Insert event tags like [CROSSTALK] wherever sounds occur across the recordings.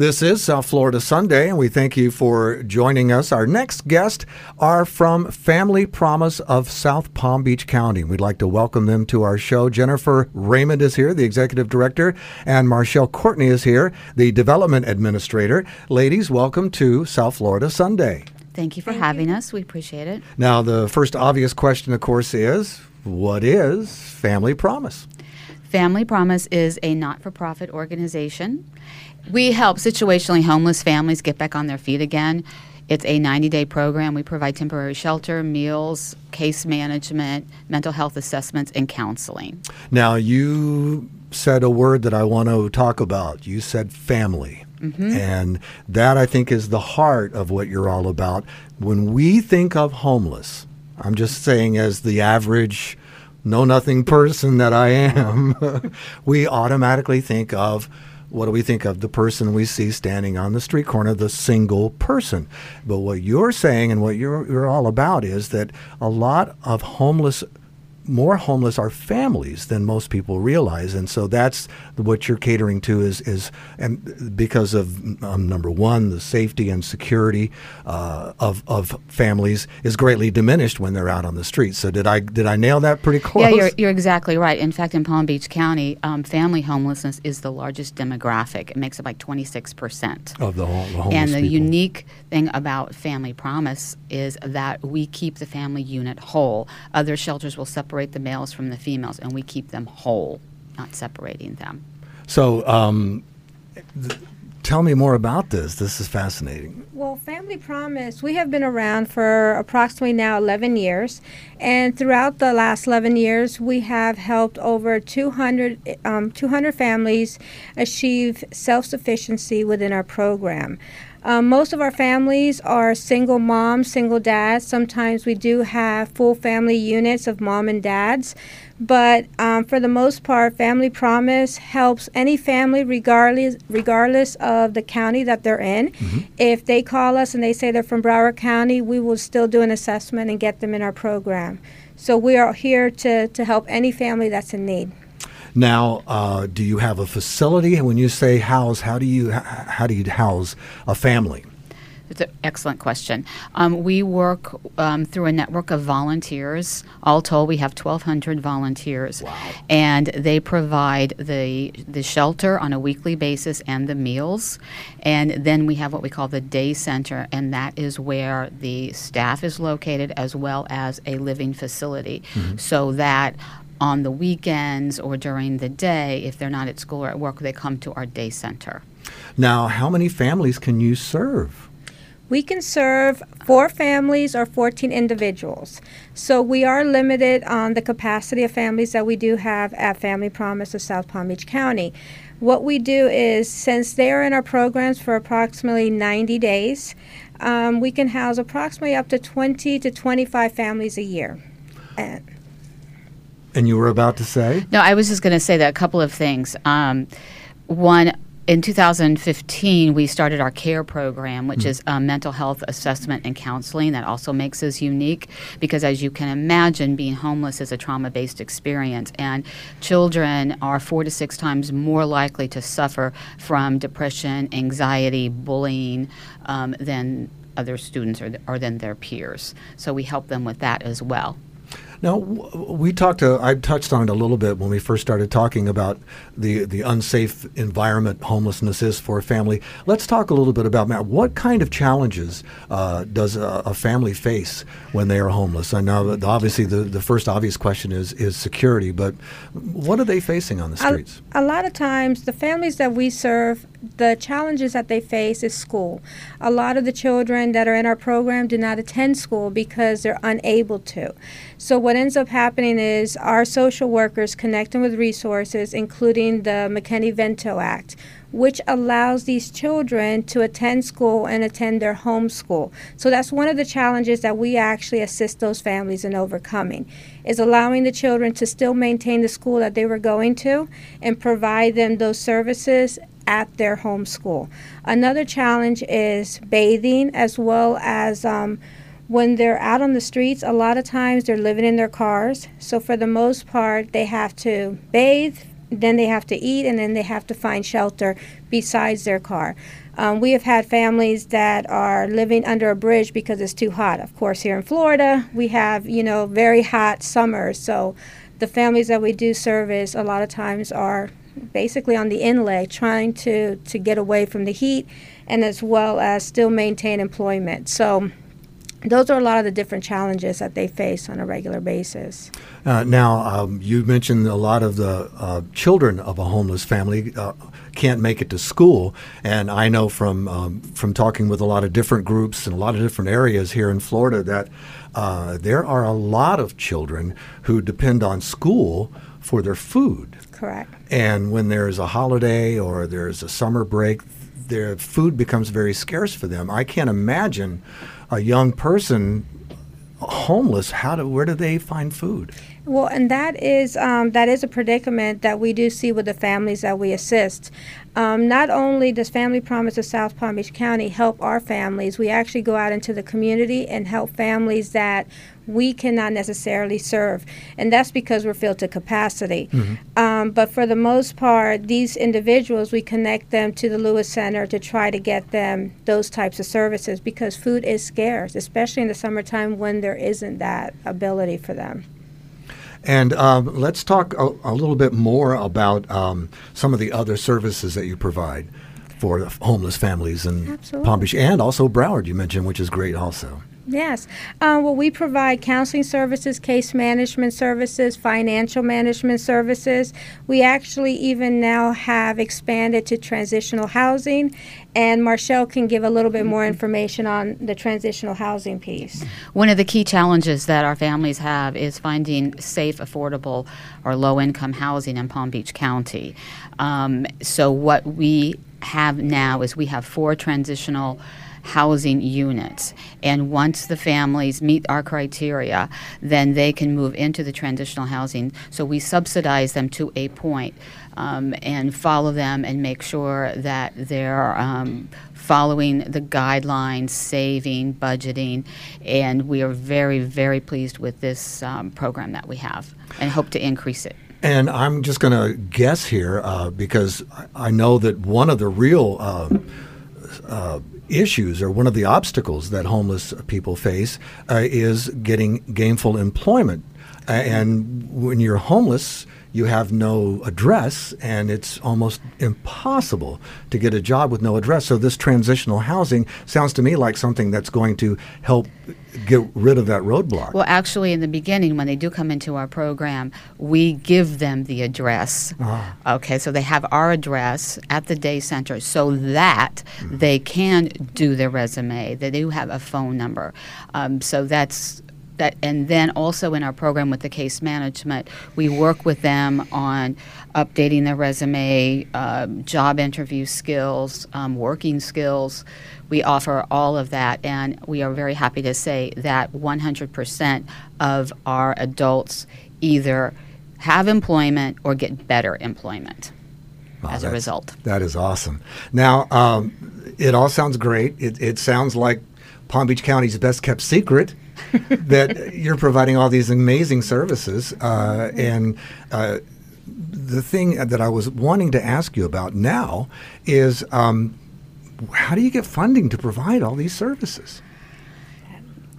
This is South Florida Sunday, and we thank you for joining us. Our next guests are from Family Promise of South Palm Beach County. We'd like to welcome them to our show. Jennifer Raymond is here, the executive director, and Marshall Courtney is here, the development administrator. Ladies, welcome to South Florida Sunday. Thank you for Thank having you. us. We appreciate it. Now, the first obvious question, of course, is what is Family Promise? Family Promise is a not for profit organization we help situationally homeless families get back on their feet again. It's a 90 day program. We provide temporary shelter, meals, case management, mental health assessments, and counseling. Now, you said a word that I want to talk about. You said family. Mm-hmm. And that, I think, is the heart of what you're all about. When we think of homeless, I'm just saying, as the average know nothing person that I am, [LAUGHS] we automatically think of what do we think of the person we see standing on the street corner, the single person? But what you're saying and what you're, you're all about is that a lot of homeless more homeless are families than most people realize, and so that's what you're catering to is is and because of um, number one, the safety and security uh, of of families is greatly diminished when they're out on the streets. So did I did I nail that pretty close? Yeah, you're you're exactly right. In fact, in Palm Beach County, um, family homelessness is the largest demographic. It makes up like 26 percent of the, the homeless And the people. unique thing about Family Promise is that we keep the family unit whole. Other shelters will separate separate the males from the females, and we keep them whole, not separating them. So, um, th- tell me more about this. This is fascinating. Well, Family Promise, we have been around for approximately now 11 years. And throughout the last 11 years, we have helped over 200, um, 200 families achieve self sufficiency within our program. Um, most of our families are single moms, single dads. Sometimes we do have full family units of mom and dads. But um, for the most part, Family Promise helps any family, regardless regardless of the county that they're in. Mm-hmm. If they call us and they say they're from Broward County, we will still do an assessment and get them in our program. So we are here to, to help any family that's in need. Now, uh, do you have a facility? And when you say house, how do you how do you house a family? It's an excellent question. Um, we work um, through a network of volunteers. All told, we have 1,200 volunteers, wow. and they provide the the shelter on a weekly basis and the meals. And then we have what we call the day center, and that is where the staff is located as well as a living facility, mm-hmm. so that on the weekends or during the day, if they're not at school or at work, they come to our day center. Now, how many families can you serve? We can serve four families or 14 individuals. So we are limited on the capacity of families that we do have at Family Promise of South Palm Beach County. What we do is, since they are in our programs for approximately 90 days, um, we can house approximately up to 20 to 25 families a year. And and you were about to say? No, I was just going to say that a couple of things. Um, one, in 2015, we started our CARE program, which mm-hmm. is um, mental health assessment and counseling. That also makes us unique because, as you can imagine, being homeless is a trauma based experience, and children are four to six times more likely to suffer from depression, anxiety, bullying um, than other students or, or than their peers. So we help them with that as well. Now, we talked to, I touched on it a little bit when we first started talking about the, the unsafe environment homelessness is for a family. Let's talk a little bit about, Matt, what kind of challenges uh, does a, a, family face when they are homeless? I know that obviously the, the first obvious question is, is security, but what are they facing on the streets? A, a lot of times, the families that we serve, the challenges that they face is school. A lot of the children that are in our program do not attend school because they're unable to. So, what ends up happening is our social workers connecting with resources, including the McKinney-Vento Act, which allows these children to attend school and attend their home school. So that's one of the challenges that we actually assist those families in overcoming is allowing the children to still maintain the school that they were going to and provide them those services at their home school. Another challenge is bathing as well as um, when they're out on the streets, a lot of times they're living in their cars. So, for the most part, they have to bathe, then they have to eat, and then they have to find shelter besides their car. Um, we have had families that are living under a bridge because it's too hot. Of course, here in Florida, we have you know very hot summers, so the families that we do service a lot of times are basically on the inlay, trying to to get away from the heat and as well as still maintain employment. So those are a lot of the different challenges that they face on a regular basis. Uh, now, um, you mentioned a lot of the uh, children of a homeless family uh, can't make it to school, and I know from um, from talking with a lot of different groups in a lot of different areas here in Florida that uh, there are a lot of children who depend on school for their food. Correct. And when there's a holiday or there's a summer break, their food becomes very scarce for them. I can't imagine a young person homeless. How do where do they find food? Well, and that is um, that is a predicament that we do see with the families that we assist. Um, not only does Family Promise of South Palm Beach County help our families, we actually go out into the community and help families that we cannot necessarily serve, and that's because we're filled to capacity. Mm-hmm. Um, but for the most part, these individuals, we connect them to the Lewis Center to try to get them those types of services because food is scarce, especially in the summertime when there isn't that ability for them. And um, let's talk a, a, little bit more about um, some of the other services that you provide for homeless families in Absolutely. Palm Beach and also Broward, you mentioned, which is great also. Yes. Uh, well, we provide counseling services, case management services, financial management services. We actually even now have expanded to transitional housing, and Marshall can give a little bit more information on the transitional housing piece. One of the key challenges that our families have is finding safe, affordable, or low income housing in Palm Beach County. Um, so, what we have now is we have four transitional housing units. And once the families meet our criteria, then they can move into the transitional housing. So we subsidize them to a point, um, and follow them and make sure that they're um, following the guidelines, saving, budgeting, and we are very, very pleased with this um, program that we have and hope to increase it. And I'm just going to guess here uh, because I know that one of the real uh, uh, issues or one of the obstacles that homeless people face uh, is getting gainful employment. And when you're homeless, you have no address, and it's almost impossible to get a job with no address. So, this transitional housing sounds to me like something that's going to help get rid of that roadblock. Well, actually, in the beginning, when they do come into our program, we give them the address. Ah. Okay, so they have our address at the day center so that mm-hmm. they can do their resume. They do have a phone number. Um, so that's that, and then also in our program with the case management, we work with them on updating their resume, um, job interview skills, um, working skills. We offer all of that, and we are very happy to say that 100% of our adults either have employment or get better employment. Wow, as a result. That is awesome. Now, um, it all sounds great. It, it sounds like Palm Beach County's best kept secret [LAUGHS] that you're providing all these amazing services. Uh, and uh, the thing that I was wanting to ask you about now is um, how do you get funding to provide all these services?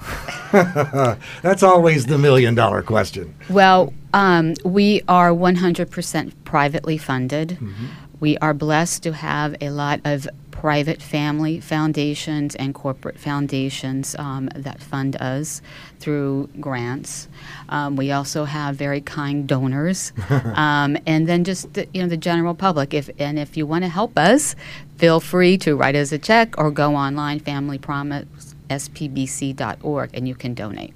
[LAUGHS] That's always the million dollar question. Well, um, we are 100% privately funded. Mm-hmm. We are blessed to have a lot of private family foundations and corporate foundations um, that fund us through grants. Um, we also have very kind donors, [LAUGHS] um, and then just the, you know the general public. If and if you want to help us, feel free to write us a check or go online familypromisespbc.org and you can donate.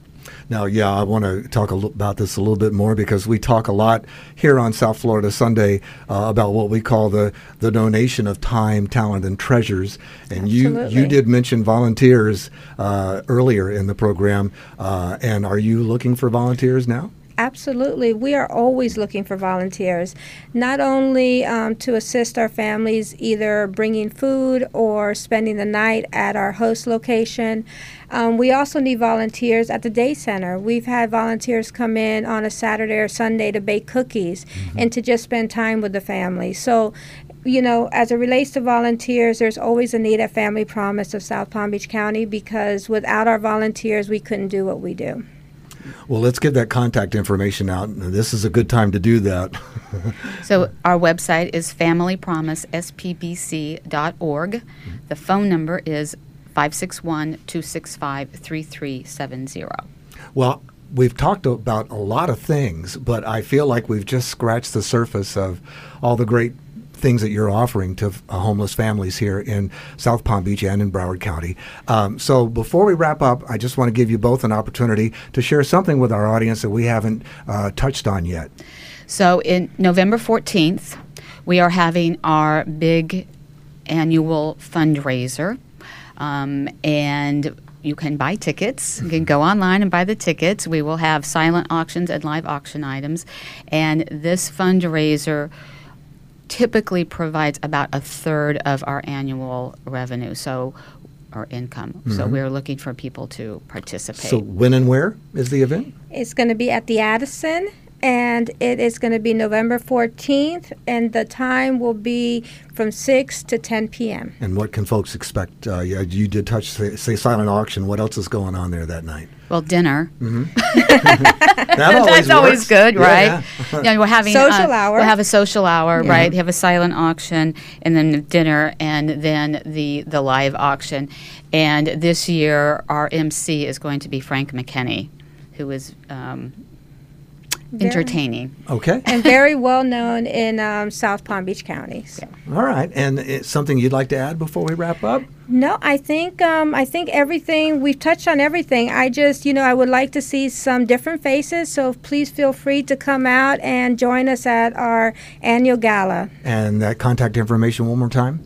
Now, yeah, I want to talk about this a little bit more because we talk a lot here on South Florida Sunday uh, about what we call the, the donation of time, talent, and treasures. And Absolutely. you you did mention volunteers uh, earlier in the program. Uh, and are you looking for volunteers now? Absolutely. We are always looking for volunteers, not only um, to assist our families either bringing food or spending the night at our host location. Um, we also need volunteers at the day center. We've had volunteers come in on a Saturday or Sunday to bake cookies and to just spend time with the family. So, you know, as it relates to volunteers, there's always a need at Family Promise of South Palm Beach County because without our volunteers, we couldn't do what we do. Well, let's get that contact information out. This is a good time to do that. So our website is familypromisespbc.org. Mm-hmm. The phone number is 561-265-3370. Well, we've talked about a lot of things, but I feel like we've just scratched the surface of all the great things that you're offering to uh, homeless families here in South Palm Beach and in Broward County. Um, so before we wrap up, I just want to give you both an opportunity to share something with our audience that we haven't uh, touched on yet. So in November 14th, we are having our big annual fundraiser. Um, and you can buy tickets. You can go online and buy the tickets. We will have silent auctions and live auction items. And this fundraiser typically provides about a third of our annual revenue, so or income. So mm-hmm. we're looking for people to participate. So when and where is the event? It's going to be at the Addison, and it is going to be November 14th, and the time will be from 6 to 10 p.m. And what can folks expect? Uh, yeah, you did touch, say, say silent auction. What else is going on there that night? well, dinner. [LAUGHS] That That's always good, Yeah, right? yeah. Yeah, we're having Social uh, hour. We'll have a social hour, Yeah. right? Have a silent auction, and then dinner, and then the the live auction. And this year, our MC is going to be Frank McKinney, who is um, Very- entertaining. Okay. and very well known in um, South Palm Beach County. So. All right. And it's something you'd like to add before we wrap up? No, I think um, I think everything we've touched on everything. I just you know I would like to see some different faces. So please feel free to come out and join us at our annual gala. And that contact information one more time?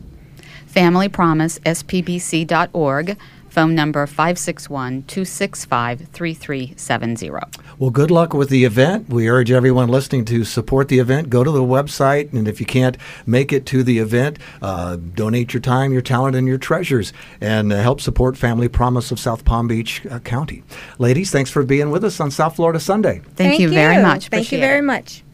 Family Promise, SPBC.org. Phone number 561 265 3370. Well, good luck with the event. We urge everyone listening to support the event. Go to the website, and if you can't make it to the event, uh, donate your time, your talent, and your treasures, and uh, help support Family Promise of South Palm Beach uh, County. Ladies, thanks for being with us on South Florida Sunday. Thank, you very much. Thank you very it. much.